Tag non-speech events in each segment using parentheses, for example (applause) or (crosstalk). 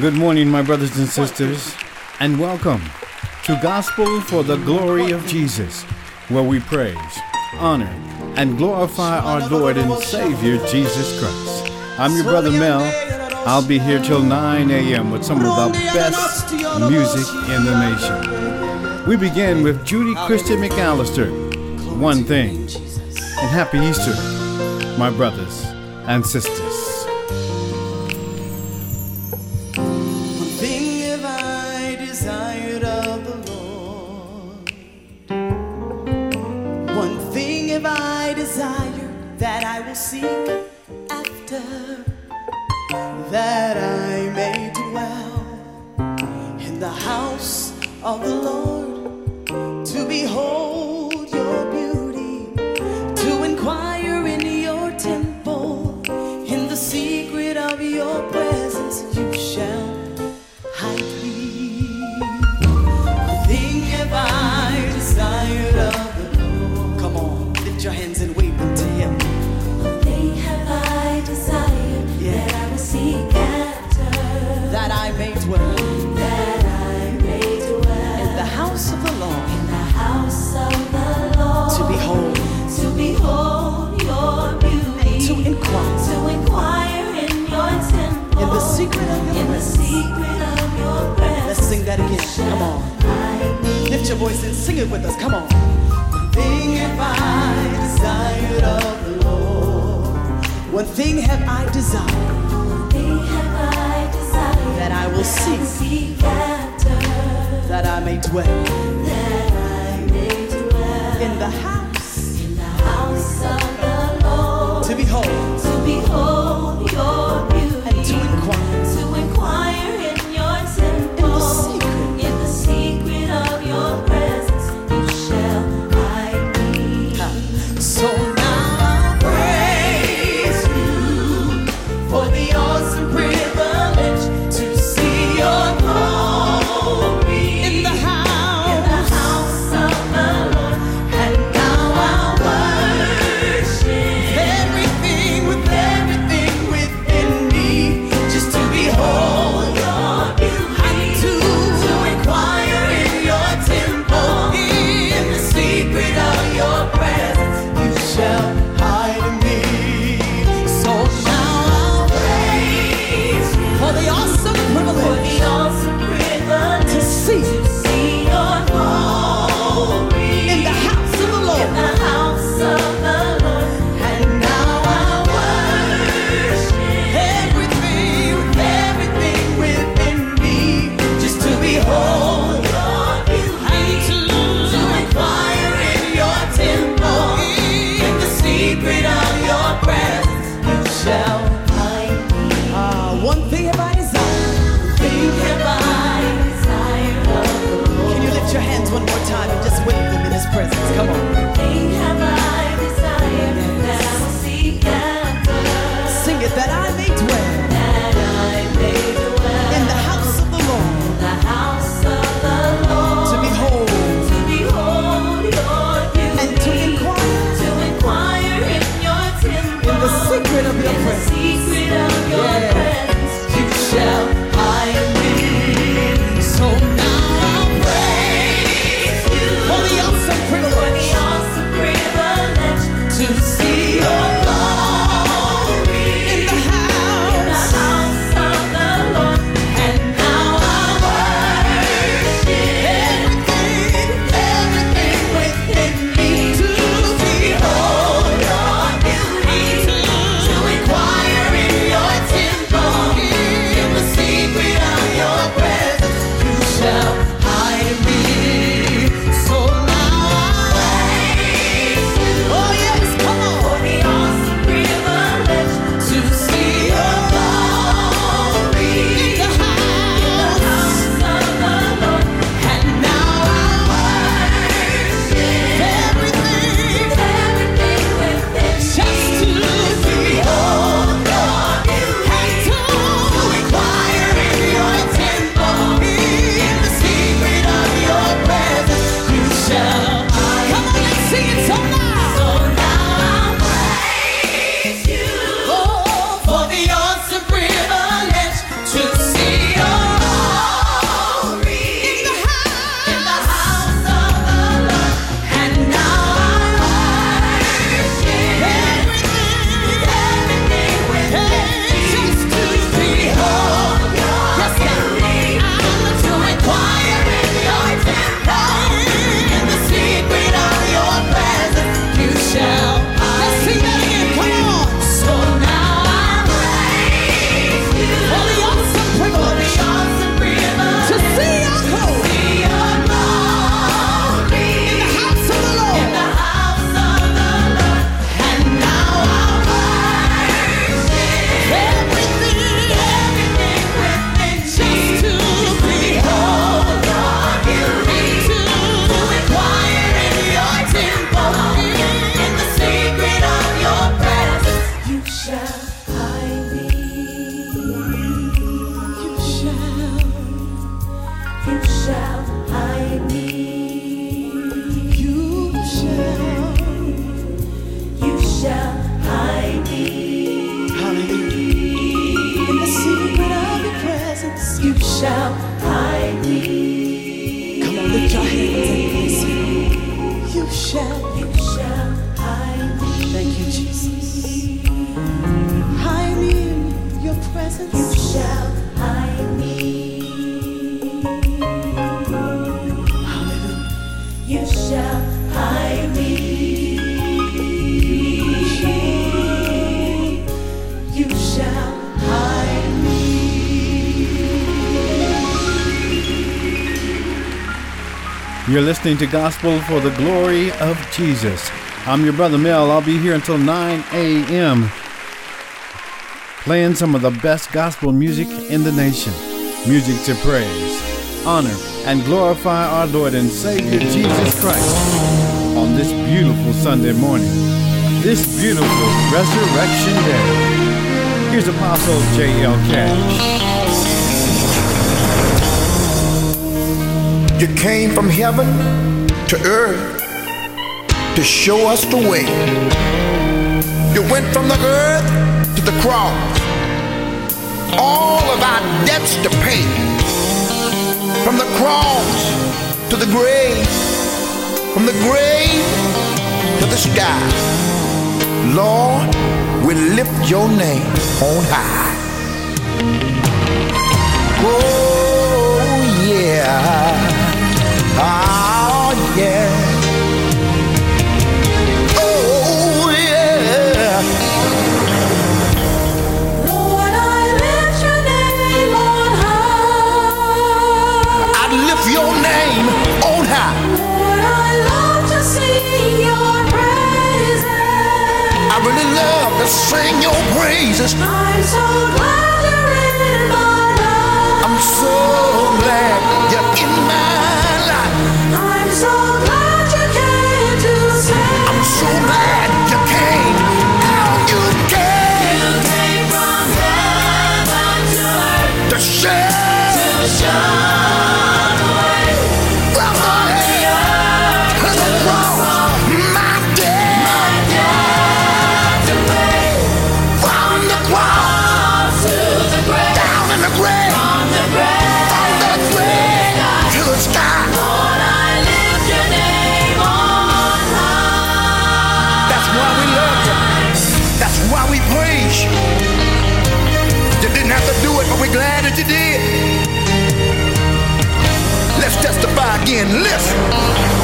Good morning, my brothers and sisters, and welcome to Gospel for the Glory of Jesus, where we praise, honor, and glorify our Lord and Savior Jesus Christ. I'm your brother Mel. I'll be here till 9 a.m. with some of the best music in the nation. We begin with Judith Christie McAllister, One Thing, and Happy Easter, my brothers and sisters. in the house. listening to Gospel for the Glory of Jesus. I'm your brother Mel. I'll be here until 9 a.m. playing some of the best gospel music in the nation. Music to praise, honor, and glorify our Lord and Savior Jesus Christ on this beautiful Sunday morning, this beautiful Resurrection Day. Here's Apostle J.L. Cash. You came from heaven to earth to show us the way. You went from the earth to the cross, all of our debts to pay. From the cross to the grave, from the grave to the sky. Lord, we lift your name on high. Oh, yeah. to sing your praises. and lift.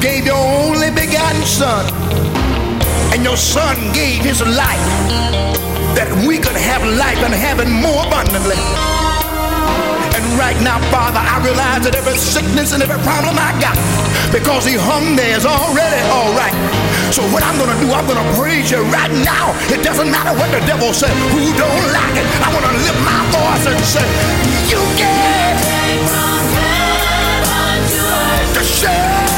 Gave your only begotten Son, and your Son gave his life that we could have life and have it more abundantly. And right now, Father, I realize that every sickness and every problem I got, because He hung there, is already all right. So what I'm gonna do, I'm gonna praise you right now. It doesn't matter what the devil says, who don't like it. I wanna lift my voice and say, You gave. The shame.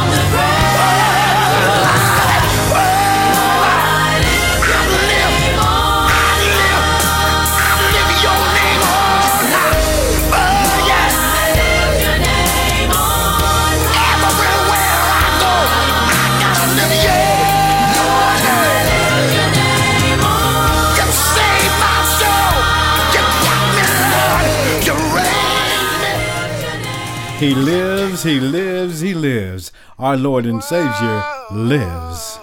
He lives, he lives, he lives. Our Lord and Savior lives.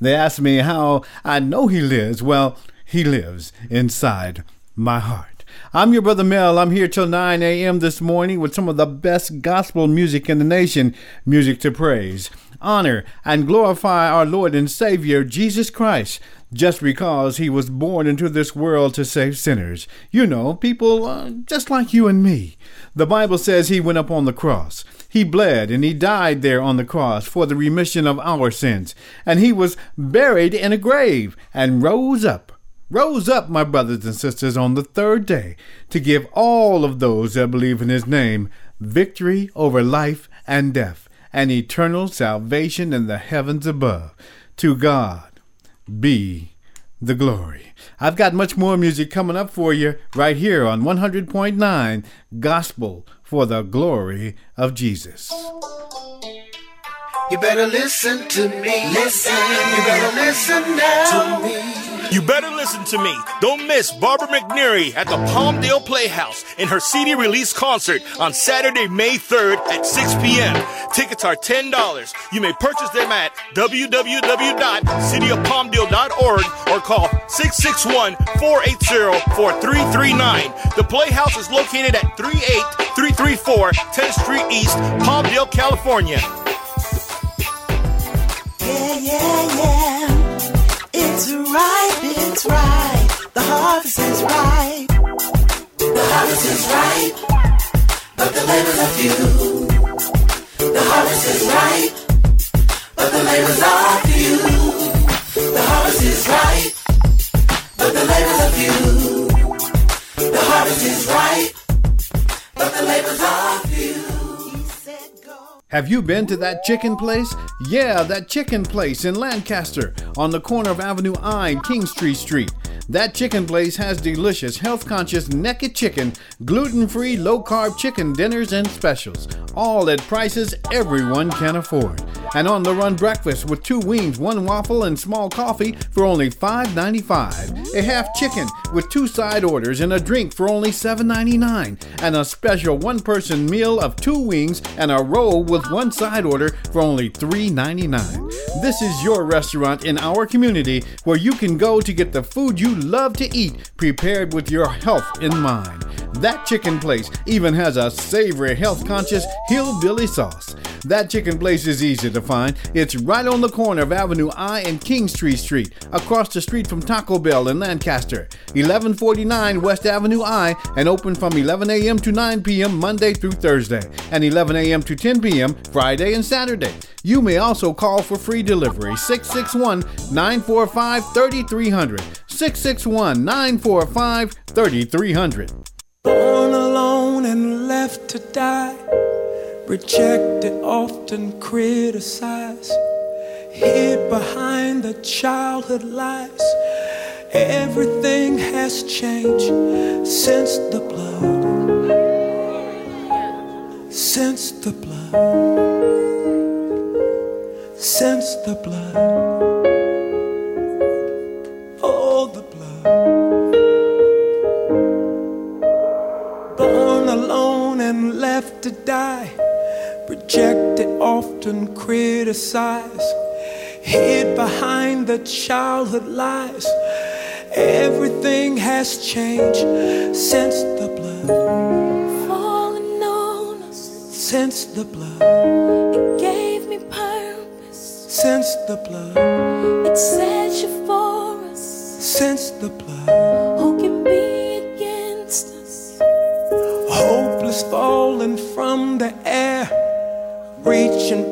They ask me how I know he lives. Well, he lives inside my heart. I'm your brother Mel. I'm here till 9 a.m. this morning with some of the best gospel music in the nation. Music to praise, honor, and glorify our Lord and Savior, Jesus Christ just because he was born into this world to save sinners. You know, people uh, just like you and me. The Bible says he went up on the cross. He bled and he died there on the cross for the remission of our sins. And he was buried in a grave and rose up. Rose up, my brothers and sisters, on the third day to give all of those that believe in his name victory over life and death and eternal salvation in the heavens above. To God be the glory. I've got much more music coming up for you right here on 100.9 Gospel for the Glory of Jesus. You better listen to me. Listen. You better listen now to me. You better listen to me. Don't miss Barbara McNeary at the Palmdale Playhouse in her CD release concert on Saturday, May 3rd at 6 p.m. Tickets are $10. You may purchase them at www.cityofpalmdale.org or call 661-480-4339. The Playhouse is located at 38334 10th Street East, Palmdale, California. Yeah, yeah, yeah. It's right, it's right. The harvest is ripe. The harvest is ripe, but the labors are few. The harvest is ripe, but the labors are few. The harvest is ripe, but the labors are few. The harvest is ripe, but the labors are few. Have you been to that chicken place? Yeah, that chicken place in Lancaster on the corner of Avenue I and Kingstree Street. That chicken place has delicious, health conscious naked chicken, gluten free, low carb chicken dinners and specials, all at prices everyone can afford. And on the run breakfast with two wings, one waffle, and small coffee for only $5.95. A half chicken with two side orders and a drink for only $7.99. And a special one person meal of two wings and a roll with one side order for only $3.99. This is your restaurant in our community where you can go to get the food you love to eat prepared with your health in mind. That chicken place even has a savory, health conscious hillbilly sauce. That chicken place is easy to find. It's right on the corner of Avenue I and Kingstree Street, Street, across the street from Taco Bell in Lancaster. 1149 West Avenue I, and open from 11 a.m. to 9 p.m. Monday through Thursday, and 11 a.m. to 10 p.m. Friday and Saturday. You may also call for free delivery 661 945 3300. 661 945 3300. Born alone and left to die, rejected, often criticized, hid behind the childhood lies. Everything has changed since the blood, since the blood, since the blood. The blood. born alone and left to die, rejected, often criticized, hid behind the childhood lies. Everything has changed since the blood, Falling on us, since the blood, it gave me purpose. since the blood, It set you for us. since the blood.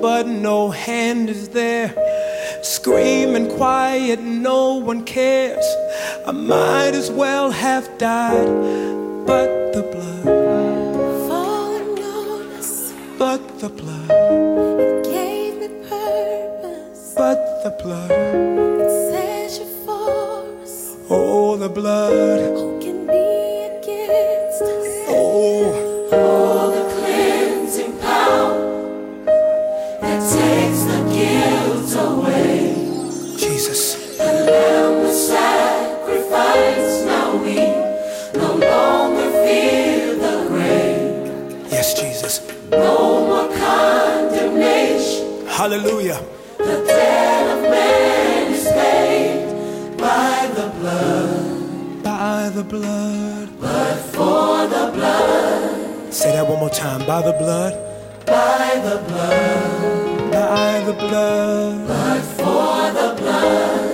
But no hand is there. Screaming quiet, no one cares. I might as well have died. But the blood, but the blood, it gave me purpose. but the blood. It set you for us. Oh, the blood. By the blood. by the blood, By the blood. but for the blood.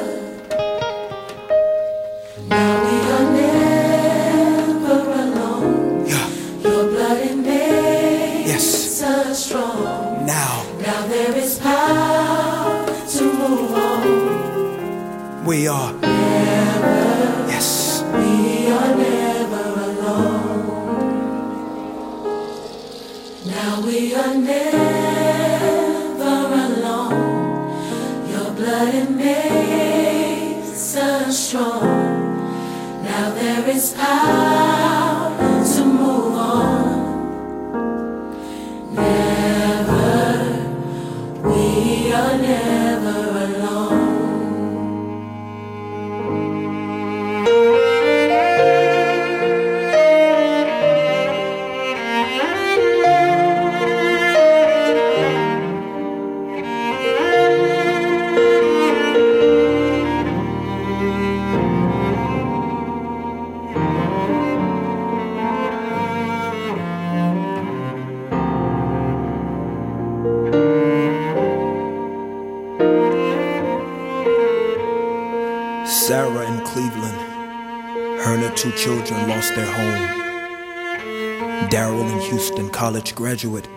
Now we are never alone. Yeah. Your blood it makes Yes. us strong. Now Now there is power to move on. we are. We are college graduate,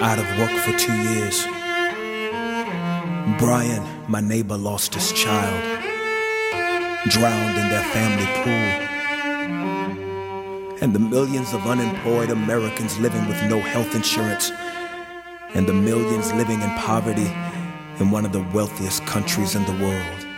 out of work for two years. Brian, my neighbor, lost his child, drowned in their family pool. And the millions of unemployed Americans living with no health insurance, and the millions living in poverty in one of the wealthiest countries in the world.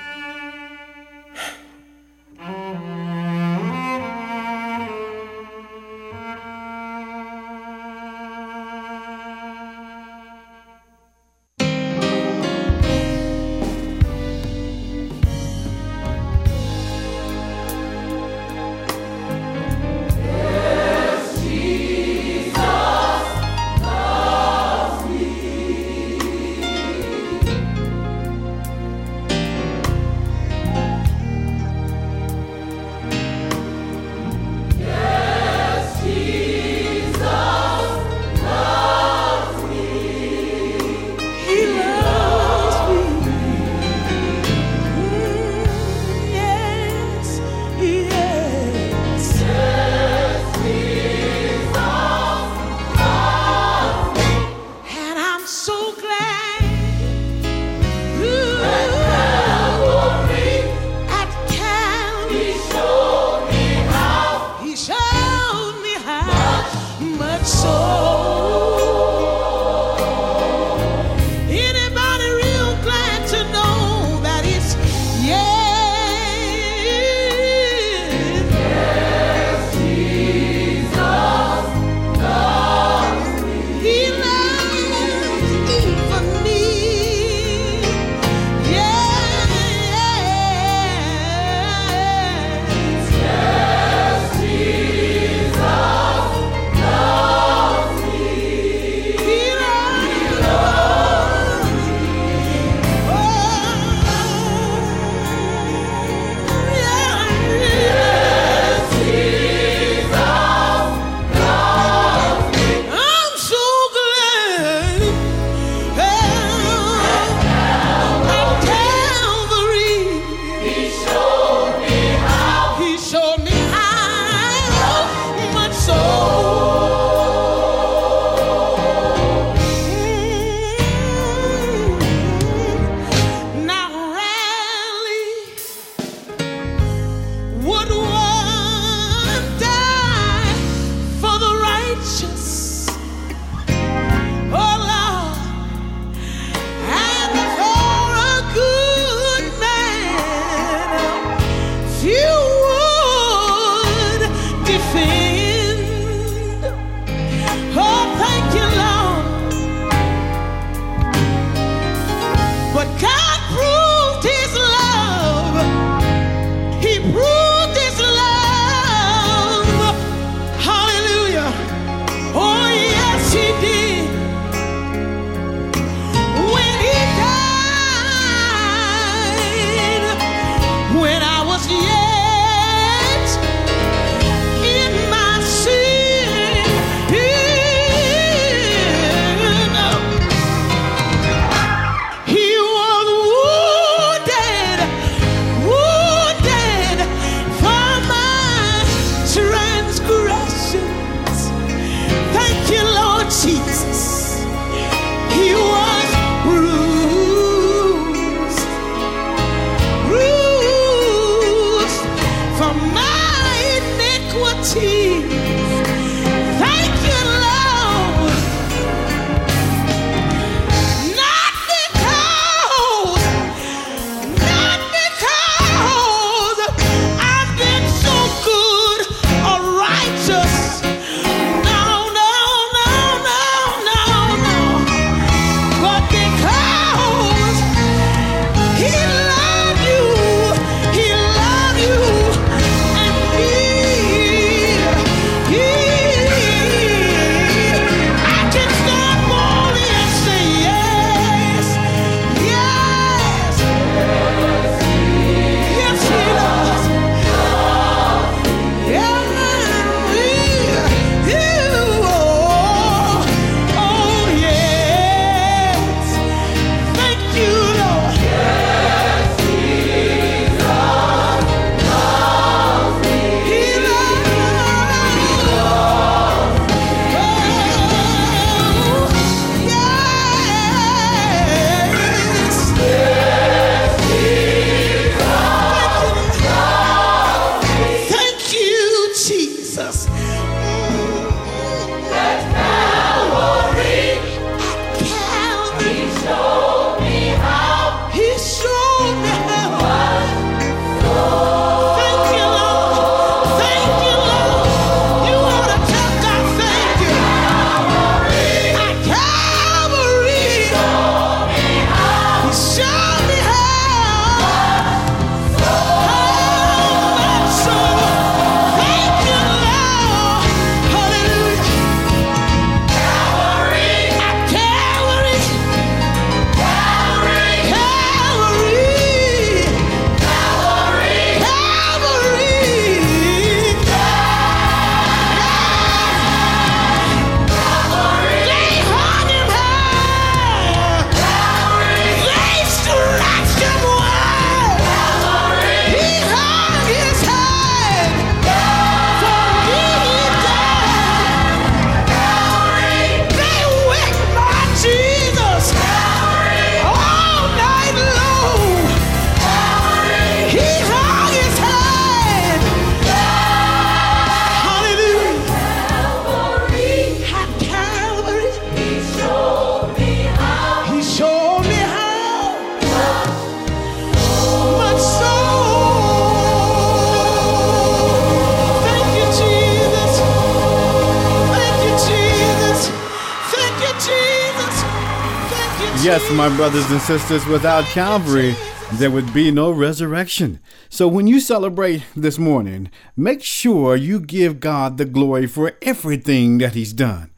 Yes, my brothers and sisters, without Calvary, there would be no resurrection. So when you celebrate this morning, make sure you give God the glory for everything that He's done.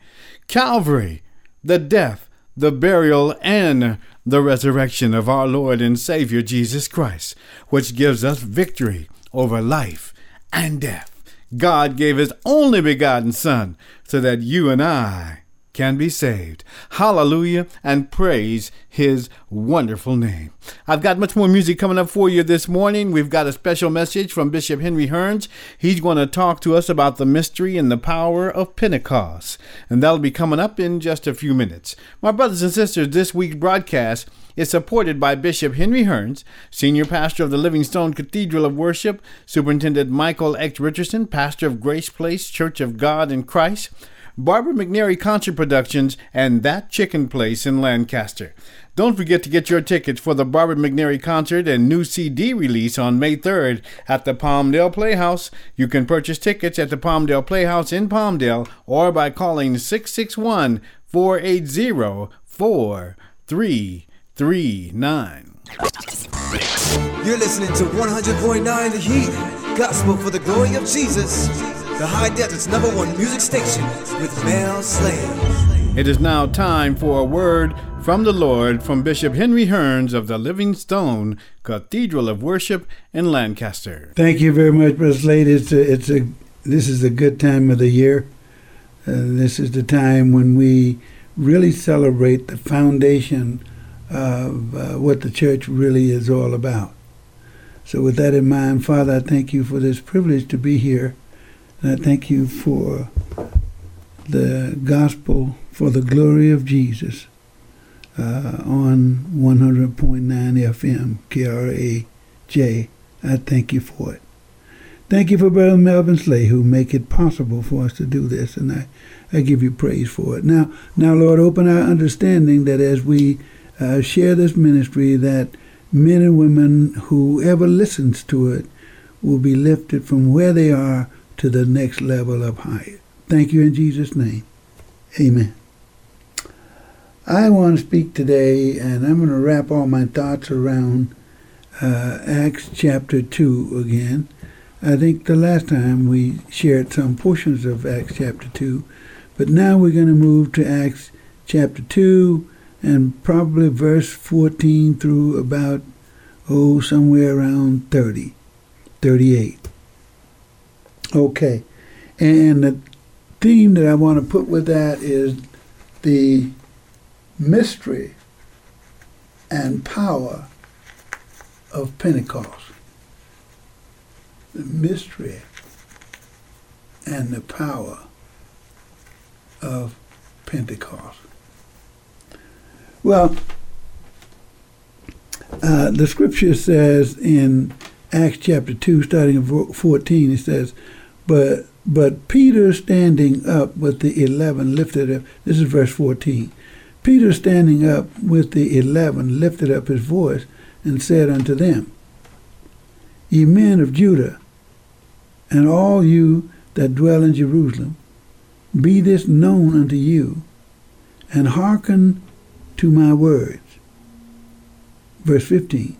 Calvary, the death, the burial, and the resurrection of our Lord and Savior Jesus Christ, which gives us victory over life and death. God gave His only begotten Son so that you and I can be saved. Hallelujah and praise his wonderful name. I've got much more music coming up for you this morning. We've got a special message from Bishop Henry Hearns. He's going to talk to us about the mystery and the power of Pentecost. And that'll be coming up in just a few minutes. My brothers and sisters, this week's broadcast is supported by Bishop Henry Hearns, Senior Pastor of the Livingstone Cathedral of Worship, Superintendent Michael X. Richardson, Pastor of Grace Place Church of God in Christ, Barbara McNary Concert Productions, and That Chicken Place in Lancaster. Don't forget to get your tickets for the Barbara McNary concert and new CD release on May 3rd at the Palmdale Playhouse. You can purchase tickets at the Palmdale Playhouse in Palmdale or by calling 661 480 4339. You're listening to 100.9 The Heat, Gospel for the Glory of Jesus, the High Desert's number one music station with Mel Slade. It is now time for a word from the Lord from Bishop Henry Hearns of the Livingstone Cathedral of Worship in Lancaster. Thank you very much, Brother Slade. It's a, it's a, this is a good time of the year. Uh, this is the time when we really celebrate the foundation of uh, what the church really is all about. So, with that in mind, Father, I thank you for this privilege to be here. And I thank you for the gospel for the glory of Jesus uh, on 100.9 FM, KRAJ. I thank you for it. Thank you for Brother Melvin Slade who make it possible for us to do this, and I, I give you praise for it. Now, now, Lord, open our understanding that as we uh, share this ministry, that men and women, whoever listens to it, will be lifted from where they are to the next level of higher. Thank you in Jesus' name. Amen. I want to speak today, and I'm going to wrap all my thoughts around uh, Acts chapter 2 again. I think the last time we shared some portions of Acts chapter 2, but now we're going to move to Acts chapter 2 and probably verse 14 through about, oh, somewhere around 30, 38. Okay. And the theme that I want to put with that is the mystery and power of Pentecost. The mystery and the power of Pentecost. Well, uh, the scripture says in Acts chapter 2, starting at 14, it says, But but Peter standing up with the eleven lifted up, this is verse 14. Peter standing up with the eleven lifted up his voice and said unto them, Ye men of Judah, and all you that dwell in Jerusalem, be this known unto you, and hearken to my words. Verse 15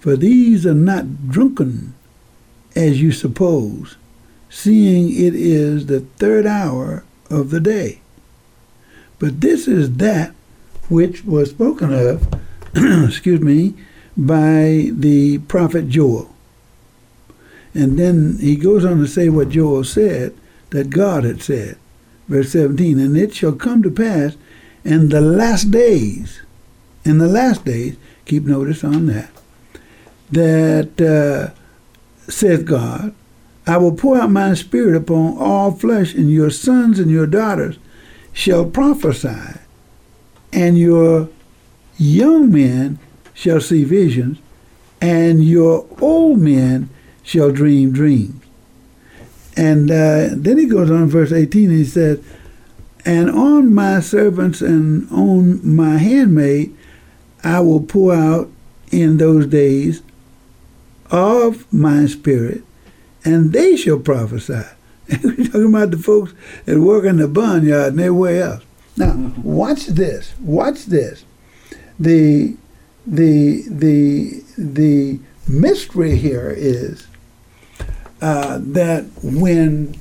For these are not drunken, as you suppose, seeing it is the third hour of the day. But this is that which was spoken of, (clears throat) excuse me, by the prophet Joel. And then he goes on to say what Joel said that God had said. Verse 17, and it shall come to pass in the last days, in the last days, keep notice on that, that uh, saith God, I will pour out my spirit upon all flesh, and your sons and your daughters shall prophesy, and your young men shall see visions, and your old men shall dream dreams. And uh, then he goes on, verse 18, and he says, And on my servants and on my handmaid I will pour out in those days of my spirit, and they shall prophesy. (laughs) We're talking about the folks that work in the barnyard and everywhere else. Now, watch this. Watch this. the the the the mystery here is uh, that when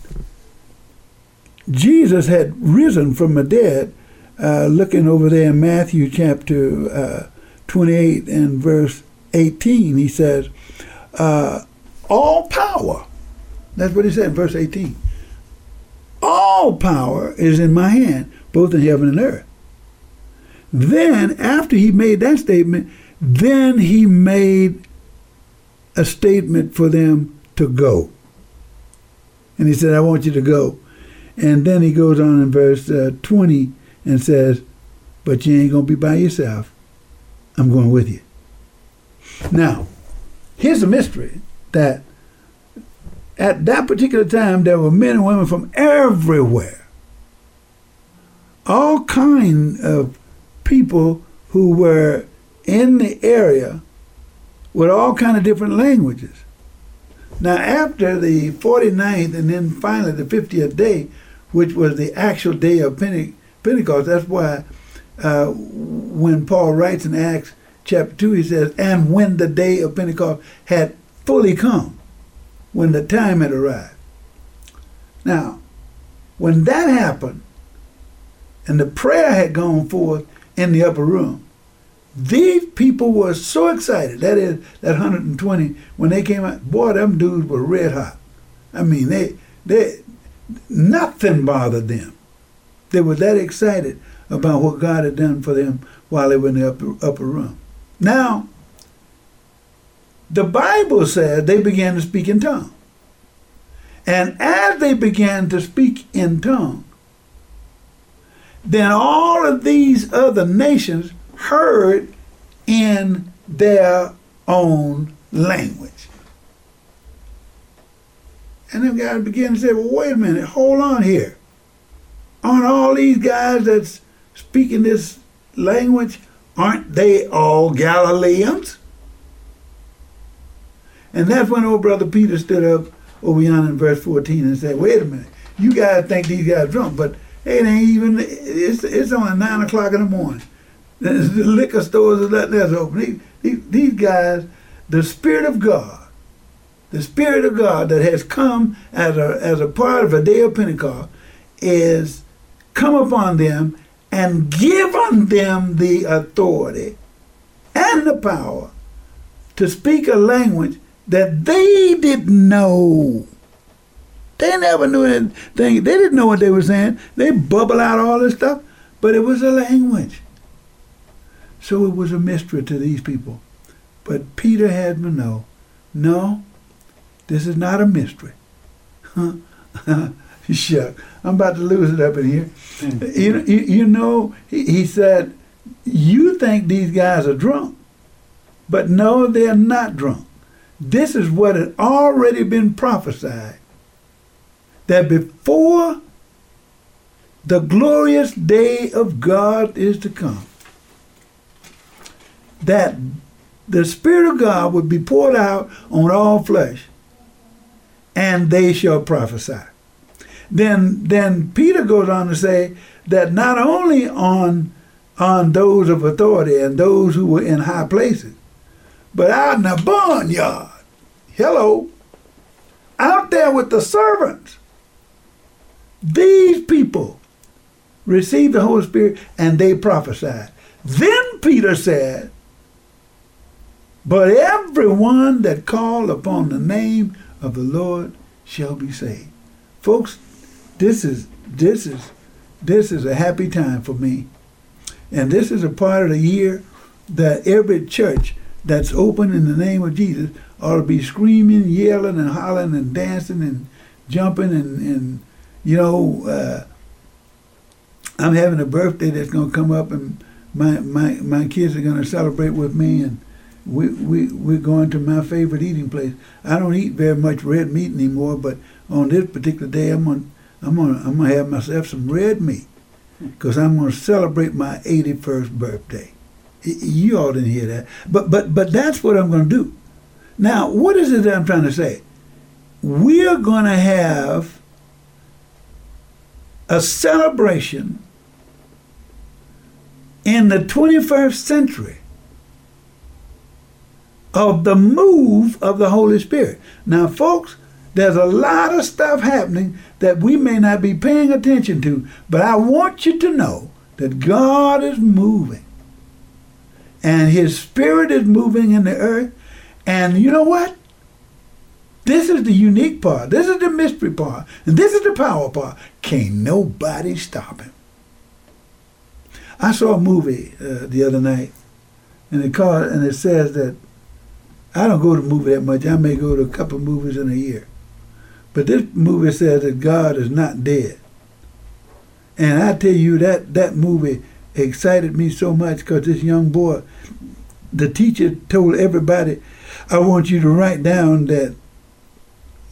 Jesus had risen from the dead, uh, looking over there in Matthew chapter uh, 28 and verse 18, he says, uh, All power, that's what he said in verse 18, all power is in my hand, both in heaven and earth. Then, after he made that statement, then he made a statement for them to go. And he said, I want you to go. And then he goes on in verse uh, 20 and says, But you ain't going to be by yourself. I'm going with you. Now, here's the mystery that at that particular time there were men and women from everywhere. All kind of people who were in the area with all kind of different languages. Now, after the 49th and then finally the 50th day, which was the actual day of Pente- Pentecost, that's why uh, when Paul writes in Acts chapter 2, he says, And when the day of Pentecost had fully come, when the time had arrived. Now, when that happened, and the prayer had gone forth in the upper room, these people were so excited. That is, that 120, when they came out, boy, them dudes were red hot. I mean, they, they, nothing bothered them. They were that excited about what God had done for them while they were in the upper, upper room. Now, the Bible said they began to speak in tongues. And as they began to speak in tongues, then all of these other nations heard in their own language. And them guys began to say, well, wait a minute, hold on here. Aren't all these guys that's speaking this language, aren't they all Galileans? And that's when old brother Peter stood up over yonder in verse 14 and said, wait a minute, you guys think these guys drunk, but it ain't even, it's, it's only 9 o'clock in the morning. The liquor stores are letting us open. These, these, these guys, the Spirit of God, the Spirit of God that has come as a, as a part of a day of Pentecost is come upon them and given them the authority and the power to speak a language that they didn't know. They never knew anything. They didn't know what they were saying. They bubble out all this stuff, but it was a language. So it was a mystery to these people. But Peter had to know, no, this is not a mystery. (laughs) Shuck, I'm about to lose it up in here. Hmm. you, you, you know, he, he said, you think these guys are drunk, but no, they're not drunk. This is what had already been prophesied that before the glorious day of God is to come, that the Spirit of God would be poured out on all flesh, and they shall prophesy. Then, then Peter goes on to say that not only on on those of authority and those who were in high places, but out in the barnyard, hello, out there with the servants, these people received the Holy Spirit and they prophesied. Then Peter said, but everyone that call upon the name of the Lord shall be saved. Folks, this is this is this is a happy time for me. And this is a part of the year that every church that's open in the name of Jesus ought to be screaming, yelling, and hollering, and dancing, and jumping, and, and you know, uh, I'm having a birthday that's going to come up, and my, my, my kids are going to celebrate with me, and we, we, we're going to my favorite eating place. I don't eat very much red meat anymore, but on this particular day, I'm going I'm gonna, I'm gonna have myself some red meat because I'm going to celebrate my 81st birthday. You all didn't hear that, but but but that's what I'm going to do. Now, what is it that I'm trying to say? We're going to have a celebration in the 21st century of the move of the Holy Spirit. Now, folks, there's a lot of stuff happening that we may not be paying attention to, but I want you to know that God is moving. And His Spirit is moving in the earth. And you know what? This is the unique part. This is the mystery part. And this is the power part. Can't nobody stop Him. I saw a movie uh, the other night, and it called, and it says that I don't go to movie that much. I may go to a couple movies in a year. But this movie says that God is not dead. And I tell you that that movie excited me so much because this young boy, the teacher told everybody, I want you to write down that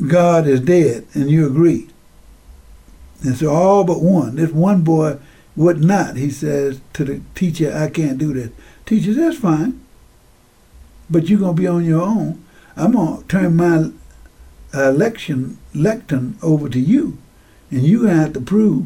God is dead, and you agree. And so all but one, this one boy would not. He says to the teacher, I can't do this. Teacher, that's fine. But you're going to be on your own. I'm going to turn my uh, election lectern over to you, and you have to prove.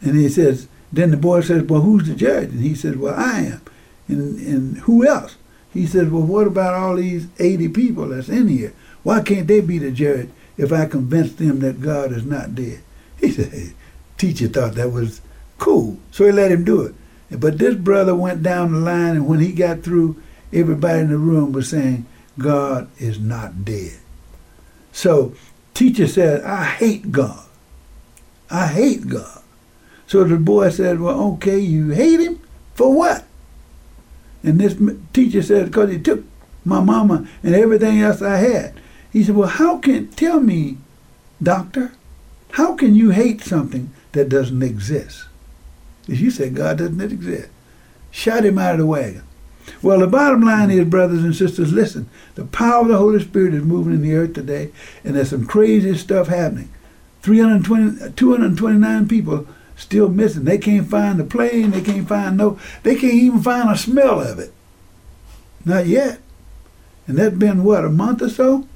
And he says, then the boy says, well, who's the judge? And he says, well, I am. And, and who else? He says, well, what about all these 80 people that's in here? Why can't they be the judge if I convince them that God is not dead? He said, hey, teacher thought that was cool. So he let him do it. But this brother went down the line, and when he got through, everybody in the room was saying, God is not dead. So teacher said, I hate God. I hate God. So the boy said, well, okay, you hate him? For what? And this teacher said, because he took my mama and everything else I had. He said, well, how can, tell me, doctor, how can you hate something that doesn't exist? If you say God doesn't exist, shot him out of the wagon. Well, the bottom line is, brothers and sisters, listen. The power of the Holy Spirit is moving in the earth today, and there's some crazy stuff happening. 320, 229 people still missing. They can't find the plane. They can't find no. They can't even find a smell of it. Not yet. And that's been what a month or so,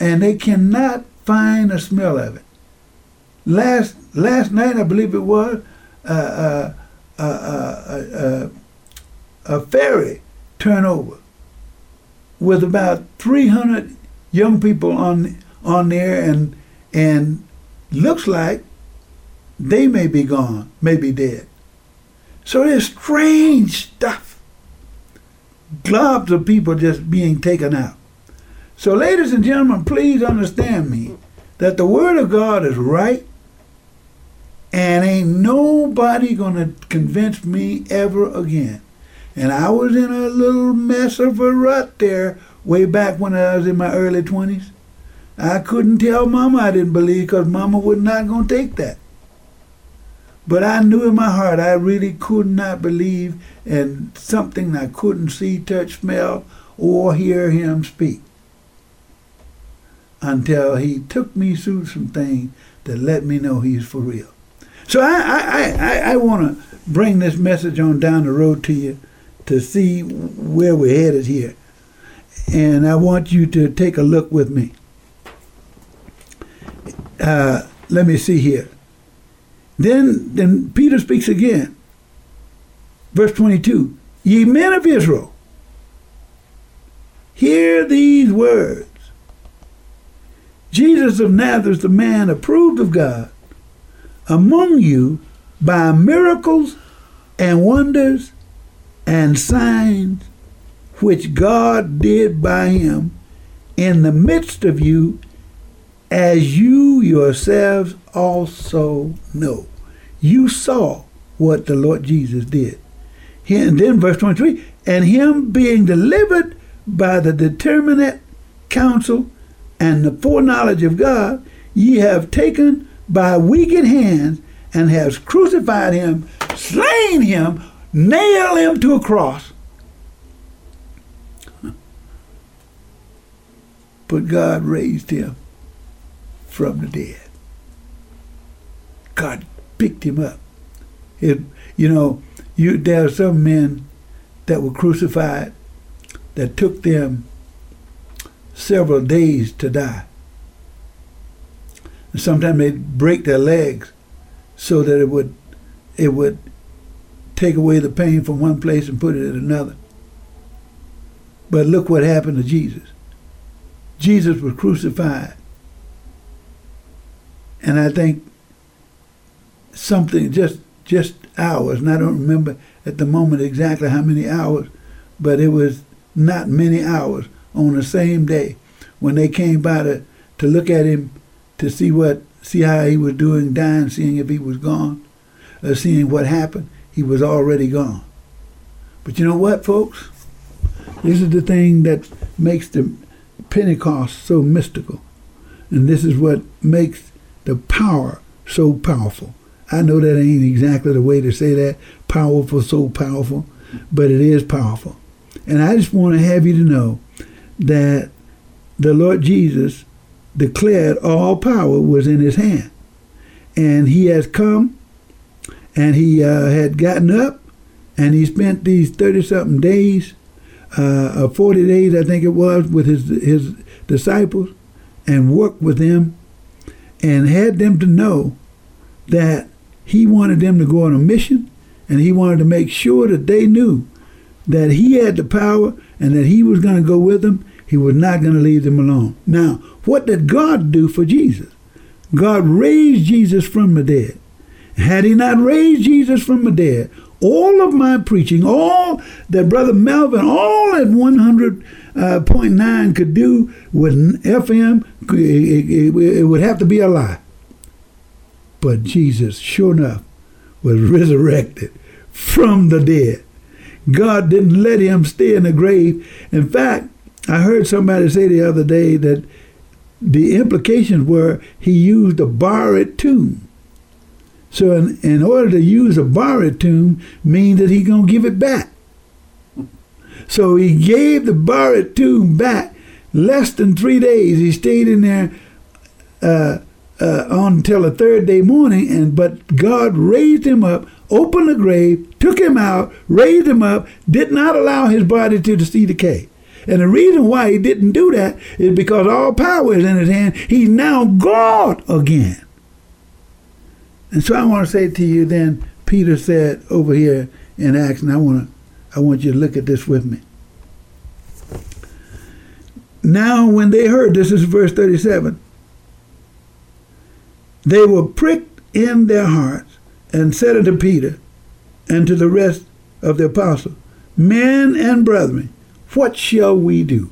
and they cannot find a smell of it. Last last night, I believe it was, uh, uh, uh, a ferry turnover with about 300 young people on on there, and and looks like they may be gone, may be dead. So there's strange stuff. Globs of people just being taken out. So, ladies and gentlemen, please understand me that the Word of God is right, and ain't nobody gonna convince me ever again. And I was in a little mess of a rut there way back when I was in my early 20s. I couldn't tell Mama I didn't believe because Mama was not going to take that. But I knew in my heart I really could not believe in something I couldn't see, touch, smell, or hear him speak. Until he took me through some things that let me know he's for real. So I, I, I, I want to bring this message on down the road to you to see where we're headed here. And I want you to take a look with me. Uh, let me see here. Then, then Peter speaks again. Verse 22 Ye men of Israel, hear these words. Jesus of Nazareth, the man approved of God, among you by miracles and wonders and signs which God did by him in the midst of you, as you yourselves also know. You saw what the Lord Jesus did. And then verse 23, and him being delivered by the determinate counsel and the foreknowledge of God, ye have taken by wicked hands and have crucified him, slain him, nailed him to a cross. But God raised him from the dead. God picked him up. It, you know, you, there are some men that were crucified that took them several days to die. And sometimes they'd break their legs so that it would it would take away the pain from one place and put it in another. But look what happened to Jesus. Jesus was crucified. And I think something just just hours, and I don't remember at the moment exactly how many hours, but it was not many hours on the same day when they came by to, to look at him to see what see how he was doing, dying, seeing if he was gone, or seeing what happened, he was already gone. But you know what, folks? This is the thing that makes the Pentecost so mystical. And this is what makes the power so powerful. I know that ain't exactly the way to say that, powerful, so powerful, but it is powerful. And I just want to have you to know that the Lord Jesus declared all power was in his hand. And he has come and he uh, had gotten up and he spent these 30 something days, uh, 40 days, I think it was, with his, his disciples and worked with them and had them to know that he wanted them to go on a mission and he wanted to make sure that they knew that he had the power and that he was going to go with them. He was not going to leave them alone. Now, what did God do for Jesus? God raised Jesus from the dead. Had he not raised Jesus from the dead, all of my preaching, all that Brother Melvin, all that 100.9 uh, could do with FM, it would have to be a lie. But Jesus, sure enough, was resurrected from the dead. God didn't let him stay in the grave. In fact, I heard somebody say the other day that the implications were he used a borrowed tomb. So in, in order to use a borrowed tomb means that he's going to give it back. So he gave the borrowed tomb back less than three days. He stayed in there uh, uh, until the third day morning, and but God raised him up, opened the grave, took him out, raised him up, did not allow his body to see decay. And the reason why he didn't do that is because all power is in his hand. He's now God again. And so I want to say to you then, Peter said over here in Acts, and I want to I want you to look at this with me. Now when they heard, this is verse 37, they were pricked in their hearts and said unto Peter and to the rest of the apostles, Men and brethren, what shall we do?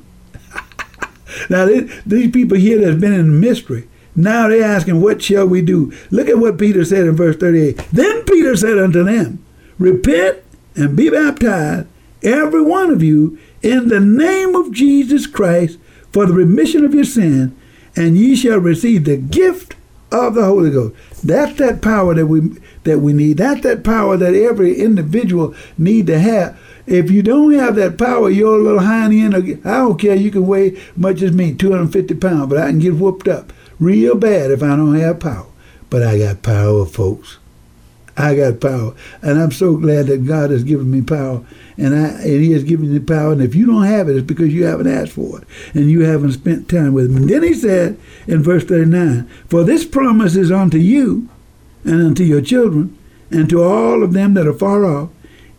(laughs) now, these people here that's been in mystery, now they're asking, What shall we do? Look at what Peter said in verse 38. Then Peter said unto them, Repent and be baptized, every one of you, in the name of Jesus Christ for the remission of your sin, and ye shall receive the gift of the Holy Ghost. That's that power that we that we need. That's that power that every individual need to have. If you don't have that power, you're a little hiney in. I don't care. You can weigh much as me, 250 pounds, but I can get whooped up real bad if I don't have power. But I got power, folks. I got power, and I'm so glad that God has given me power, and I and He has given you power. And if you don't have it, it's because you haven't asked for it, and you haven't spent time with Him. And then He said in verse 39, "For this promise is unto you, and unto your children, and to all of them that are far off,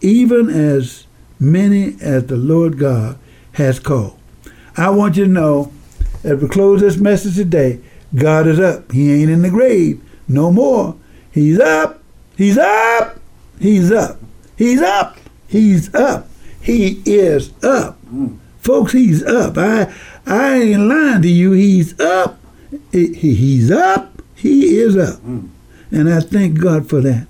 even as many as the Lord God has called." I want you to know, as we close this message today, God is up. He ain't in the grave no more. He's up. He's up. He's up. He's up. He's up. He is up. Mm. Folks, he's up. I I ain't lying to you. He's up. He, he's up. He is up. Mm. And I thank God for that.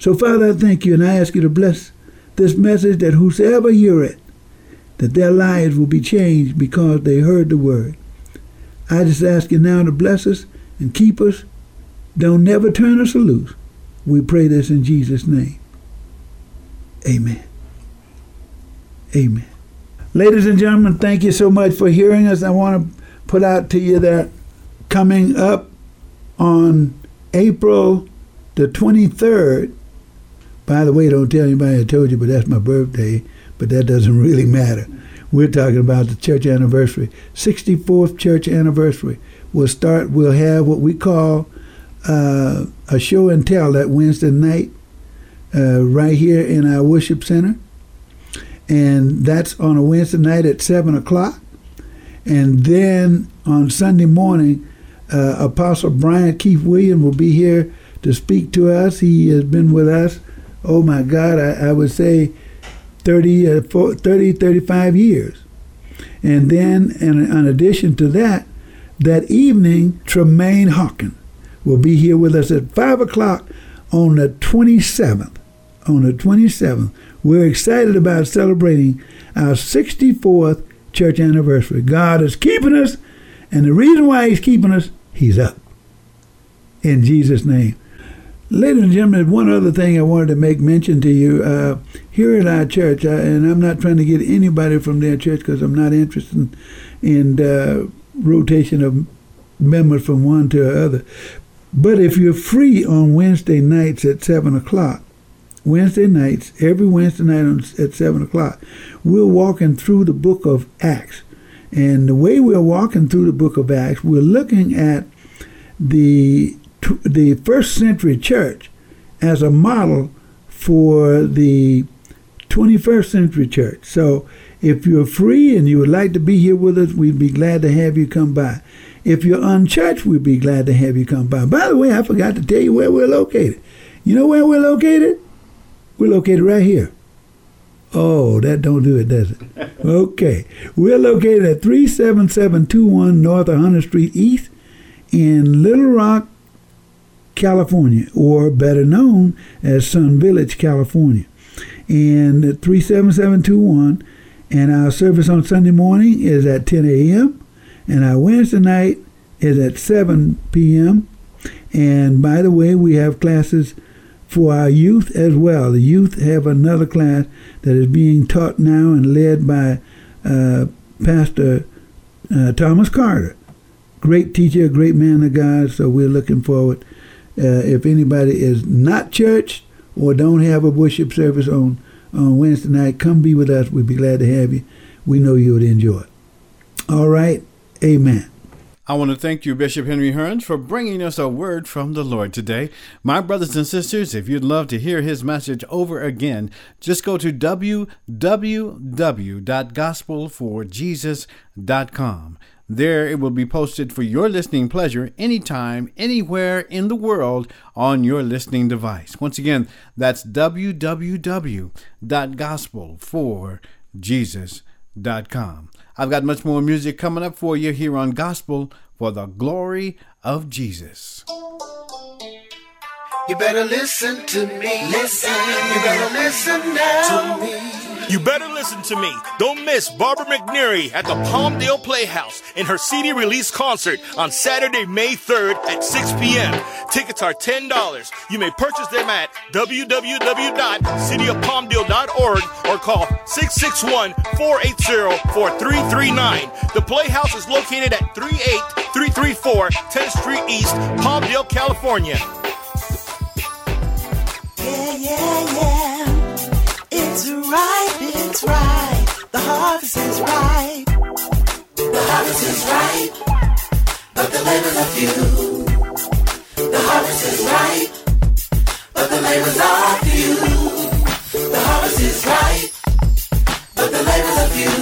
So, Father, I thank you and I ask you to bless this message that whosoever hear it, that their lives will be changed because they heard the word. I just ask you now to bless us and keep us. Don't never turn us loose. We pray this in Jesus' name. Amen. Amen. Ladies and gentlemen, thank you so much for hearing us. I want to put out to you that coming up on April the 23rd, by the way, don't tell anybody I told you, but that's my birthday, but that doesn't really matter. We're talking about the church anniversary. 64th church anniversary. We'll start, we'll have what we call uh, a show and tell that Wednesday night. uh, right here in our worship center. And that's on a Wednesday night at 7 o'clock. And then on Sunday morning, uh, Apostle Brian Keith Williams will be here to speak to us. He has been with us, oh my God, I, I would say 30, uh, 30, 35 years. And then, in, in addition to that, that evening, Tramaine Hawkins will be here with us at 5 o'clock on the 27th. On the 27th. We're excited about celebrating our 64th church anniversary. God is keeping us, and the reason why He's keeping us, He's up. In Jesus' name. Ladies and gentlemen, one other thing I wanted to make mention to you. Uh, here at our church, uh, and I'm not trying to get anybody from their church because I'm not interested in, in uh, rotation of members from one to the other. But if you're free on Wednesday nights at 7 o'clock, Wednesday nights, every Wednesday night on, at 7 o'clock, we're walking through the book of Acts. And the way we're walking through the book of Acts, we're looking at the the first century church as a model for the 21st century church. So if you're free and you would like to be here with us, we'd be glad to have you come by. If you're unchurched, we'd be glad to have you come by. By the way, I forgot to tell you where we're located. You know where we're located? We're located right here. Oh, that don't do it, does it? (laughs) Okay. We're located at 37721 North 100th Street East in Littlerock, California, or better known as Sun Village, California. And 37721. And our service on Sunday morning is at 10 a.m. And our Wednesday night is at 7 p.m. And by the way, we have classes for our youth as well. The youth have another class that is being taught now and led by uh, Pastor uh, Thomas Carter. Great teacher, great man of God. So we're looking forward. Uh, if anybody is not church or don't have a worship service on, on Wednesday night, come be with us. We'd be glad to have you. We know you would enjoy it. All right. Amen. I want to thank you, Bishop Henry Hearns, for bringing us a word from the Lord today. My brothers and sisters, if you'd love to hear his message over again, just go to www.gospelforjesus.com. There it will be posted for your listening pleasure anytime, anywhere in the world on your listening device. Once again, that's www.gospelforjesus.com. I've got much more music coming up for you here on Gospel for the Glory of Jesus. You better listen to me. Listen. You better listen now to me. You better listen to me. Don't miss Barbara McNeary at the Palmdale Playhouse in her CD release concert on Saturday, May 3rd at 6 p.m. Tickets are $10. You may purchase them at www.cityofpalmdale.org or call 661-480-4339. The Playhouse is located at 38334 10th Street East, Palmdale, California. Yeah, yeah, yeah. It's right. The harvest is ripe. The harvest is ripe, but the labors are few. The harvest is ripe, but the labors are few. The harvest is ripe, but the labors are few.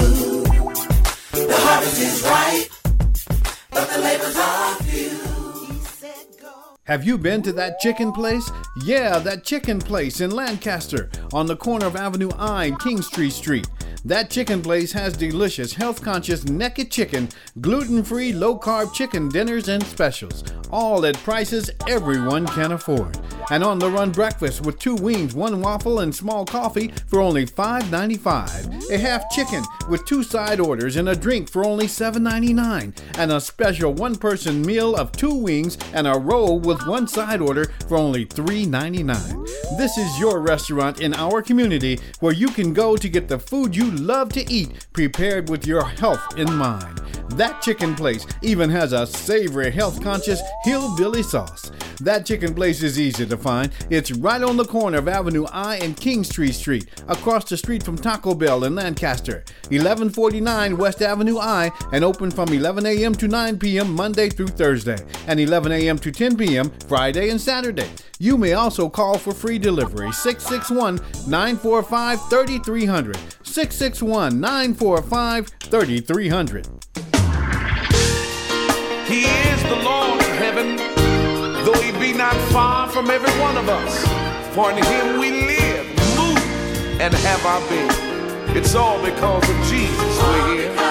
The harvest is ripe, but the labors are few. Have you been to that chicken place? Yeah, that chicken place in Lancaster on the corner of Avenue I and Kingstree Street. Street. That chicken place has delicious, health conscious naked chicken, gluten free, low carb chicken dinners and specials, all at prices everyone can afford. And on the run breakfast with two wings, one waffle, and small coffee for only $5.95. A half chicken with two side orders and a drink for only $7.99. And a special one person meal of two wings and a roll with one side order for only $3.99. This is your restaurant in our community where you can go to get the food you love to eat prepared with your health in mind. That Chicken Place even has a savory, health conscious hillbilly sauce. That Chicken Place is easy to find. It's right on the corner of Avenue I and King Street Street, across the street from Taco Bell in Lancaster, 1149 West Avenue I, and open from 11 a.m. to 9 p.m. Monday through Thursday, and 11 a.m. to 10 p.m. Friday and Saturday. You may also call for free delivery 661 945 3300. 661 945 3300. He is the Lord of heaven, though he be not far from every one of us. For in him we live, move, and have our being. It's all because of Jesus we're here.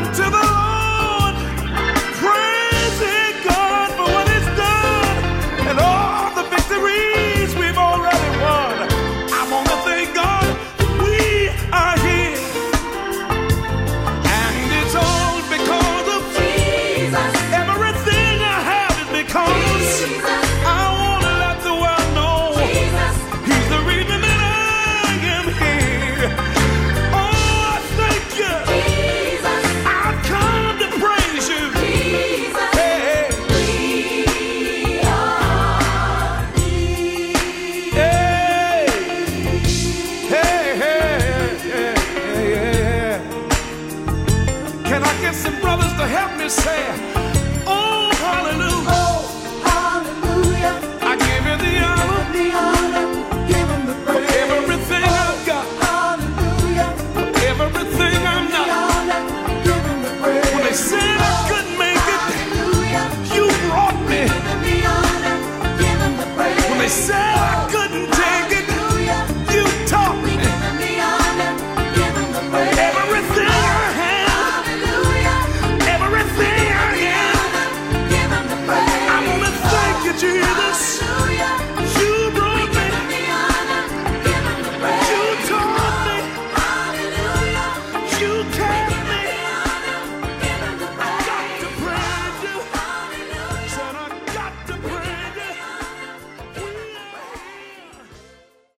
To the